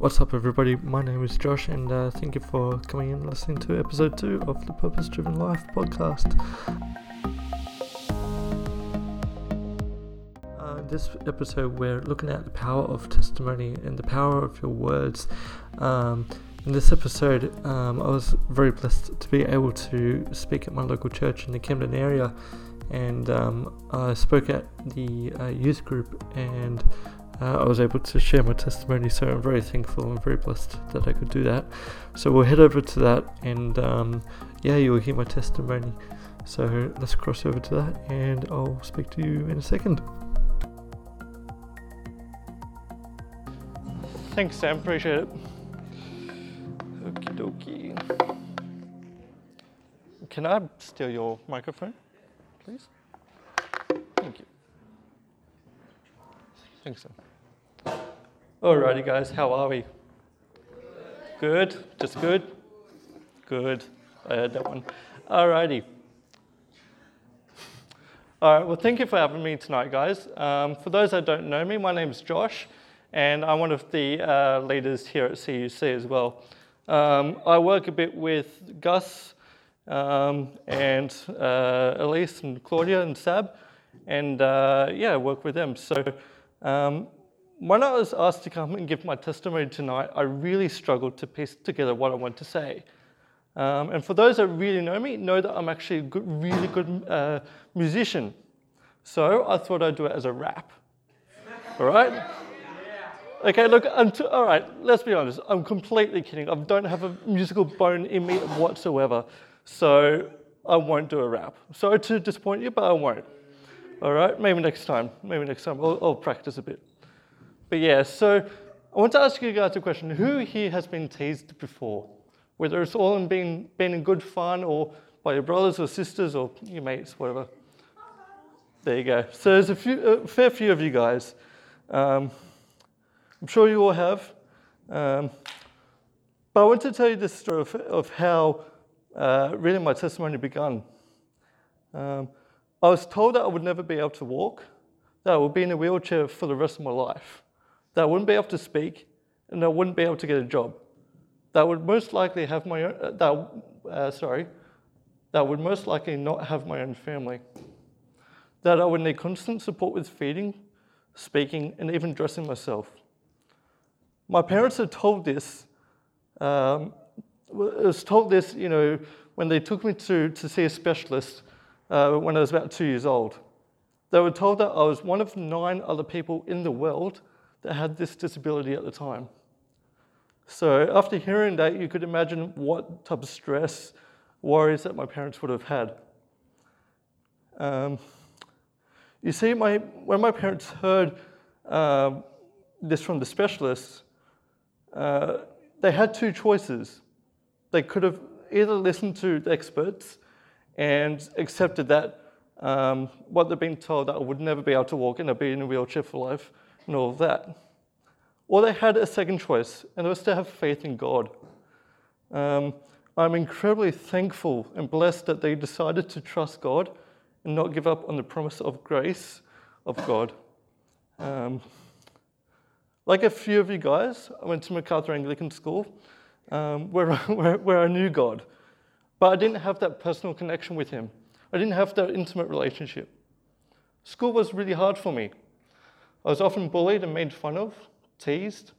What's up, everybody? My name is Josh, and uh, thank you for coming in and listening to episode two of the Purpose Driven Life podcast. Uh, this episode, we're looking at the power of testimony and the power of your words. Um, in this episode, um, I was very blessed to be able to speak at my local church in the Camden area, and um, I spoke at the uh, youth group and uh, I was able to share my testimony. So I'm very thankful and very blessed that I could do that. So we'll head over to that, and um, yeah, you'll hear my testimony. So let's cross over to that, and I'll speak to you in a second. Thanks, Sam. Appreciate it. Okie dokie. Can I steal your microphone, please? Thank you. Thanks, Sam. Alrighty, guys, how are we? Good? Just good? Good. I heard that one. Alrighty. All right, well, thank you for having me tonight, guys. Um, for those that don't know me, my name is Josh, and I'm one of the uh, leaders here at CUC as well. Um, I work a bit with Gus um, and uh, Elise and Claudia and Sab, and uh, yeah, I work with them. So um, when I was asked to come and give my testimony tonight, I really struggled to piece together what I want to say. Um, and for those that really know me, know that I'm actually a good, really good uh, musician. So I thought I'd do it as a rap. All right? Okay, look, t- all right, let's be honest. I'm completely kidding. I don't have a musical bone in me whatsoever. So I won't do a rap. Sorry to disappoint you, but I won't. All right, maybe next time. Maybe next time. I'll, I'll practice a bit. But yeah, so I want to ask you guys a question. Who here has been teased before? Whether it's all in being, been in good fun or by your brothers or sisters or your mates, whatever. There you go. So there's a, few, a fair few of you guys. Um, I'm sure you all have. Um, but I want to tell you the story of, of how uh, really my testimony began. Um, I was told that I would never be able to walk, that I would be in a wheelchair for the rest of my life that I wouldn't be able to speak and I wouldn't be able to get a job. That would most likely have my own, uh, that, uh, sorry, that would most likely not have my own family. That I would need constant support with feeding, speaking, and even dressing myself. My parents had told this, um, was told this, you know, when they took me to, to see a specialist uh, when I was about two years old. They were told that I was one of nine other people in the world that had this disability at the time. So after hearing that, you could imagine what type of stress, worries that my parents would have had. Um, you see, my, when my parents heard uh, this from the specialists, uh, they had two choices. They could have either listened to the experts and accepted that um, what they've been told that I would never be able to walk and I'd be in a wheelchair for life, and all of that. Or they had a second choice, and it was to have faith in God. Um, I'm incredibly thankful and blessed that they decided to trust God and not give up on the promise of grace of God. Um, like a few of you guys, I went to MacArthur Anglican School um, where, where, where I knew God, but I didn't have that personal connection with Him. I didn't have that intimate relationship. School was really hard for me. I was often bullied and made fun of, teased.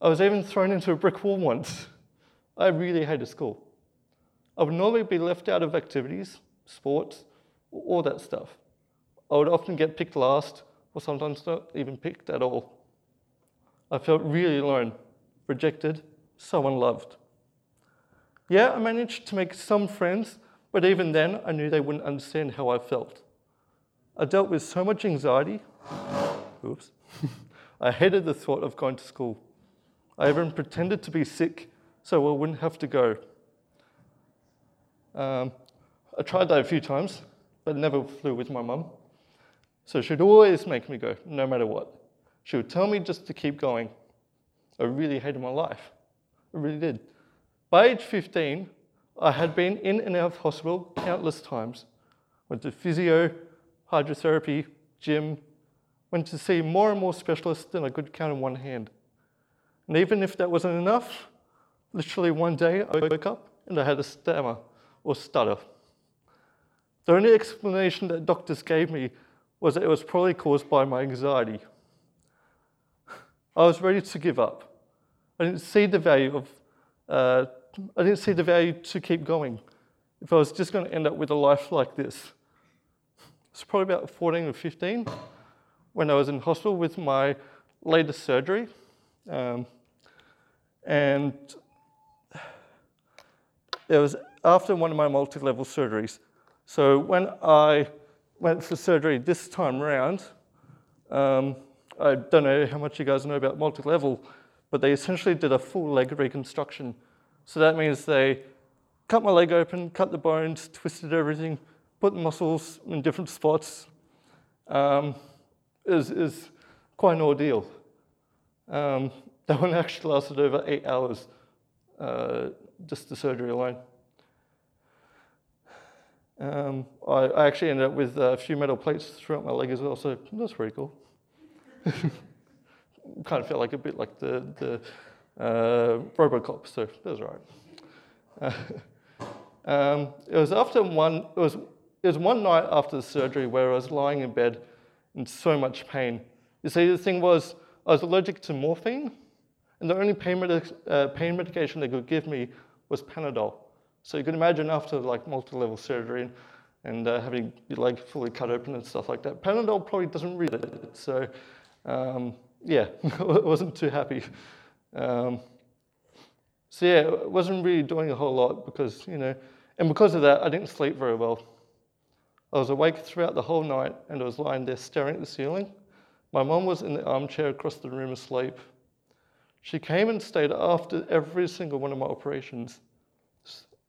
I was even thrown into a brick wall once. I really hated school. I would normally be left out of activities, sports, all that stuff. I would often get picked last, or sometimes not even picked at all. I felt really alone, rejected, so unloved. Yeah, I managed to make some friends, but even then, I knew they wouldn't understand how I felt. I dealt with so much anxiety, Oops. I hated the thought of going to school. I even pretended to be sick so I wouldn't have to go. Um, I tried that a few times, but never flew with my mum. So she'd always make me go, no matter what. She would tell me just to keep going. I really hated my life. I really did. By age 15, I had been in and out of hospital countless times. Went to physio, hydrotherapy, gym, went to see more and more specialists than I could count on one hand. And even if that wasn't enough, literally one day I woke up and I had a stammer or stutter. The only explanation that doctors gave me was that it was probably caused by my anxiety. I was ready to give up. I didn't see the value of, uh, I didn't see the value to keep going if I was just going to end up with a life like this. It's probably about 14 or 15 when I was in hospital with my latest surgery. Um, and it was after one of my multi level surgeries. So when I went for surgery this time around, um, I don't know how much you guys know about multi level, but they essentially did a full leg reconstruction. So that means they cut my leg open, cut the bones, twisted everything, put the muscles in different spots. Um, is is quite an ordeal. Um, that one actually lasted over eight hours, uh, just the surgery alone. Um, I, I, actually ended up with a few metal plates throughout my leg as well, so that's pretty cool. kind of felt like a bit like the, the uh, Robocop, so that was right. Um, it was after one. It was it was one night after the surgery where I was lying in bed in so much pain. You see, the thing was I was allergic to morphine, and the only pain, medic- uh, pain medication they could give me was Panadol. So you can imagine after like multi-level surgery and, and uh, having your leg fully cut open and stuff like that, Panadol probably doesn't read it. So um, yeah, I wasn't too happy. Um, so yeah, I wasn't really doing a whole lot because, you know, and because of that, I didn't sleep very well. I was awake throughout the whole night and I was lying there staring at the ceiling. My mum was in the armchair across the room asleep. She came and stayed after every single one of my operations.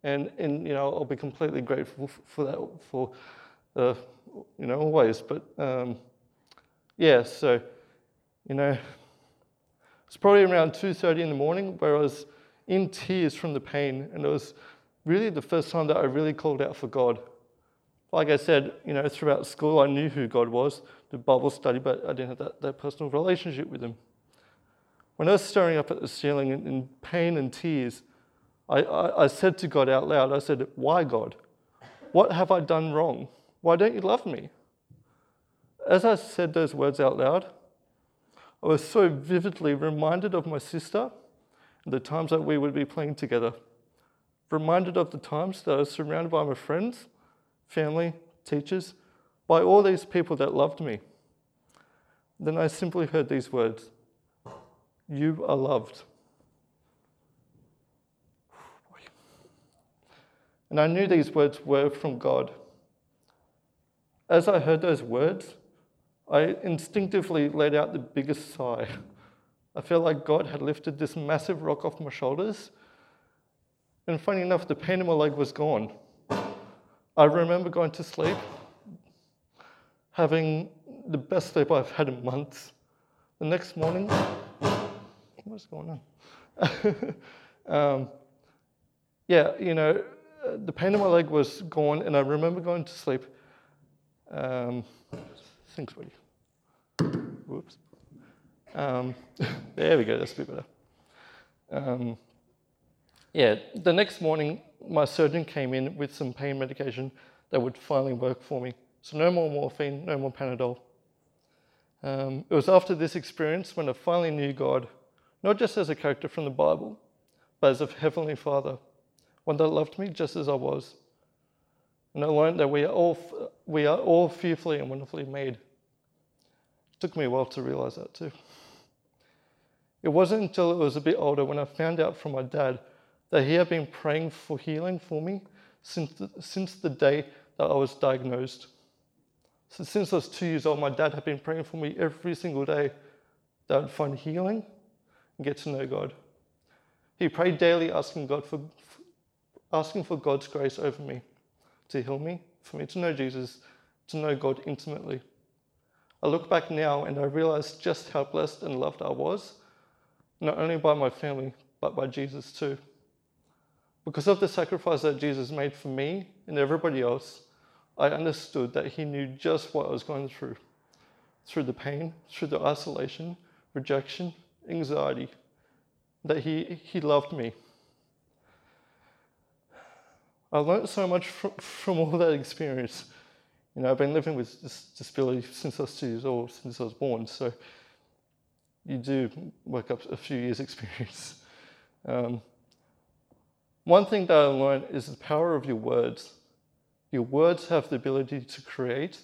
And, and you know, I'll be completely grateful for that, for, uh, you know, always. But um, yeah, so you know, it's probably around 2.30 in the morning where I was in tears from the pain, and it was really the first time that I really called out for God. Like I said, you know, throughout school I knew who God was, the Bible study, but I didn't have that, that personal relationship with Him. When I was staring up at the ceiling in, in pain and tears, I, I, I said to God out loud, I said, Why, God? What have I done wrong? Why don't you love me? As I said those words out loud, I was so vividly reminded of my sister and the times that we would be playing together. Reminded of the times that I was surrounded by my friends, family, teachers, by all these people that loved me. Then I simply heard these words You are loved. And I knew these words were from God. As I heard those words, I instinctively let out the biggest sigh. I felt like God had lifted this massive rock off my shoulders. And funny enough, the pain in my leg was gone. I remember going to sleep, having the best sleep I've had in months. The next morning, what's going on? um, yeah, you know, the pain in my leg was gone, and I remember going to sleep. Um, thanks, buddy. Whoops. Um, there we go, that's a bit better. Um, yeah, the next morning, my surgeon came in with some pain medication that would finally work for me. So, no more morphine, no more Panadol. Um, it was after this experience when I finally knew God, not just as a character from the Bible, but as a Heavenly Father, one that loved me just as I was. And I learned that we are all, we are all fearfully and wonderfully made. It Took me a while to realize that too. It wasn't until it was a bit older when I found out from my dad that he had been praying for healing for me since the, since the day that I was diagnosed. So since I was two years old, my dad had been praying for me every single day that I'd find healing and get to know God. He prayed daily, asking God for, asking for God's grace over me to heal me, for me to know Jesus, to know God intimately. I look back now and I realize just how blessed and loved I was, not only by my family, but by Jesus too. Because of the sacrifice that Jesus made for me and everybody else, I understood that He knew just what I was going through through the pain, through the isolation, rejection, anxiety, that he, he loved me. I learned so much from, from all that experience. You know, I've been living with this disability since I was two years old, since I was born. So you do work up a few years' experience. Um, one thing that I learned is the power of your words. Your words have the ability to create,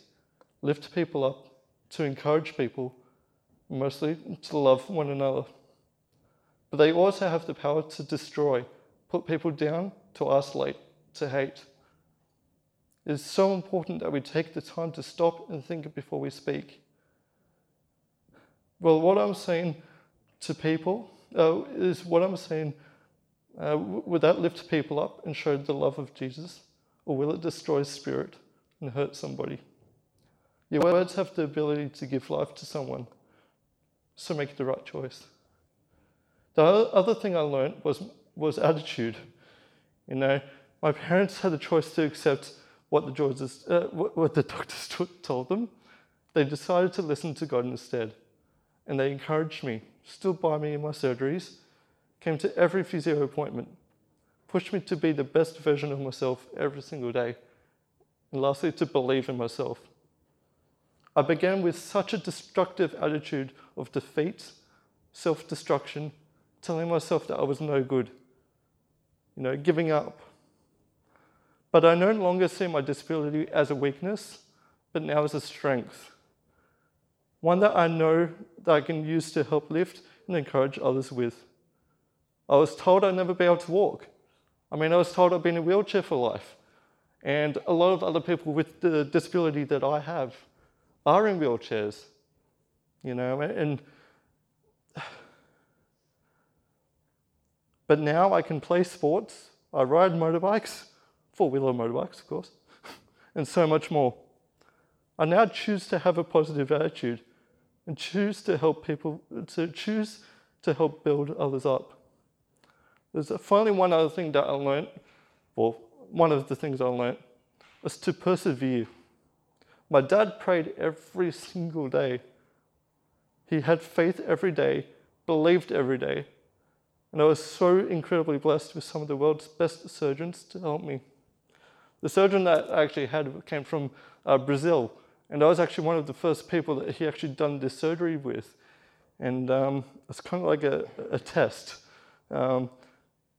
lift people up, to encourage people, mostly to love one another. But they also have the power to destroy, put people down, to isolate, to hate. It's so important that we take the time to stop and think before we speak. Well, what I'm saying to people uh, is what I'm saying. Uh, would that lift people up and show the love of Jesus? Or will it destroy spirit and hurt somebody? Your words have the ability to give life to someone. So make the right choice. The other thing I learned was, was attitude. You know, my parents had a choice to accept what the, uh, what the doctors told them. They decided to listen to God instead. And they encouraged me, stood by me in my surgeries, came to every physio appointment, pushed me to be the best version of myself every single day, and lastly, to believe in myself. I began with such a destructive attitude of defeat, self destruction, telling myself that I was no good, you know, giving up. But I no longer see my disability as a weakness, but now as a strength. One that I know that I can use to help lift and encourage others with. I was told I'd never be able to walk. I mean, I was told I'd be in a wheelchair for life. And a lot of other people with the disability that I have are in wheelchairs, you know, and but now I can play sports, I ride motorbikes, four wheeler motorbikes, of course, and so much more. I now choose to have a positive attitude and choose to help people, to choose to help build others up. There's finally one other thing that I learned, or one of the things I learned, was to persevere. My dad prayed every single day. He had faith every day, believed every day. And I was so incredibly blessed with some of the world's best surgeons to help me. The surgeon that I actually had came from uh, Brazil, and I was actually one of the first people that he actually done this surgery with. And um, it's kind of like a, a test. Um,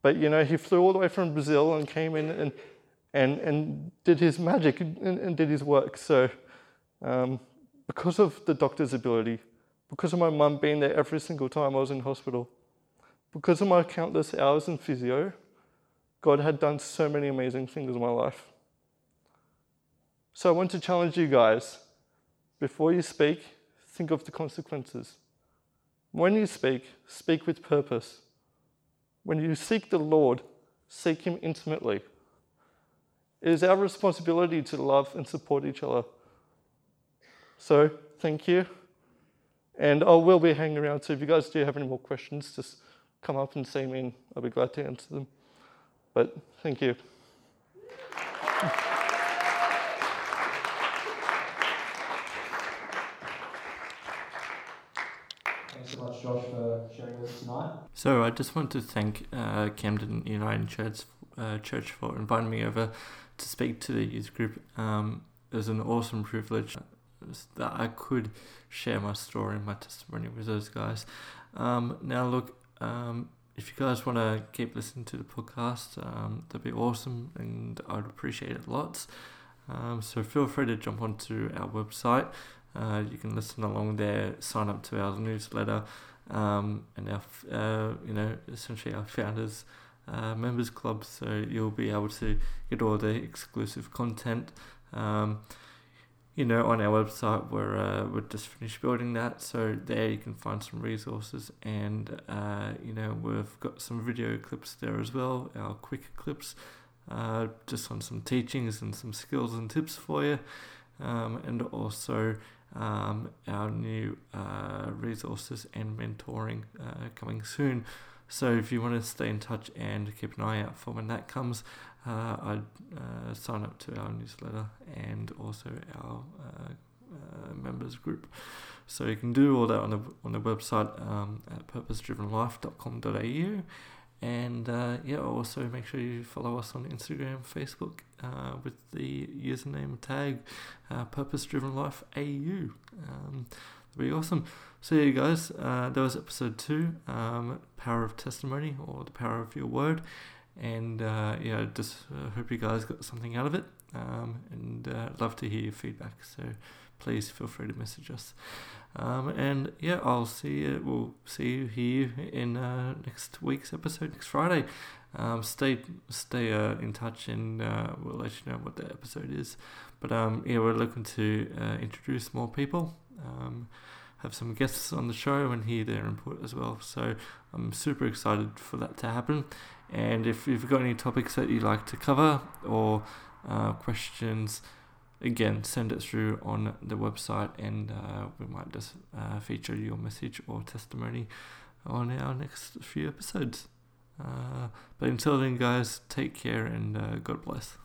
but you know, he flew all the way from Brazil and came in and and, and did his magic and, and did his work. So, um, because of the doctor's ability, because of my mum being there every single time I was in hospital, because of my countless hours in physio, God had done so many amazing things in my life. So I want to challenge you guys before you speak, think of the consequences. When you speak, speak with purpose. When you seek the Lord, seek Him intimately. It is our responsibility to love and support each other. So, thank you. And I will be hanging around, so if you guys do have any more questions, just come up and see me, and I'll be glad to answer them. But thank you. Josh, for sharing this tonight. So I just want to thank uh, Camden United Church, uh, Church for inviting me over to speak to the youth group. Um, it was an awesome privilege that I could share my story and my testimony with those guys. Um, now, look, um, if you guys want to keep listening to the podcast, um, that'd be awesome, and I'd appreciate it lots. Um, so feel free to jump onto our website. Uh, you can listen along there, sign up to our newsletter, um, and our, uh, you know, essentially our founders uh, members club, so you'll be able to get all the exclusive content. Um, you know, on our website, we're uh, we're just finished building that, so there you can find some resources, and uh, you know we've got some video clips there as well, our quick clips, uh, just on some teachings and some skills and tips for you, um, and also um, our new uh, resources and mentoring uh, coming soon. So if you want to stay in touch and keep an eye out for when that comes, uh, I'd uh, sign up to our newsletter and also our uh, members group. So you can do all that on the on the website um, at purposedrivenlife.com.au. And uh, yeah, also make sure you follow us on Instagram, Facebook, uh, with the username tag uh, Purpose Driven Life AU. Um, that'd be awesome. So you guys, uh, that was episode two, um, Power of Testimony or the Power of Your Word. And uh, yeah, just uh, hope you guys got something out of it. Um, and uh, love to hear your feedback. So please feel free to message us. Um, and yeah, I'll see you. We'll see you here in uh, next week's episode next Friday. Um, stay stay uh, in touch, and uh, we'll let you know what the episode is. But um, yeah, we're looking to uh, introduce more people. Um, have some guests on the show and hear their input as well. So I'm super excited for that to happen. And if you've got any topics that you'd like to cover or uh, questions, again, send it through on the website and uh, we might just uh, feature your message or testimony on our next few episodes. Uh, but until then, guys, take care and uh, God bless.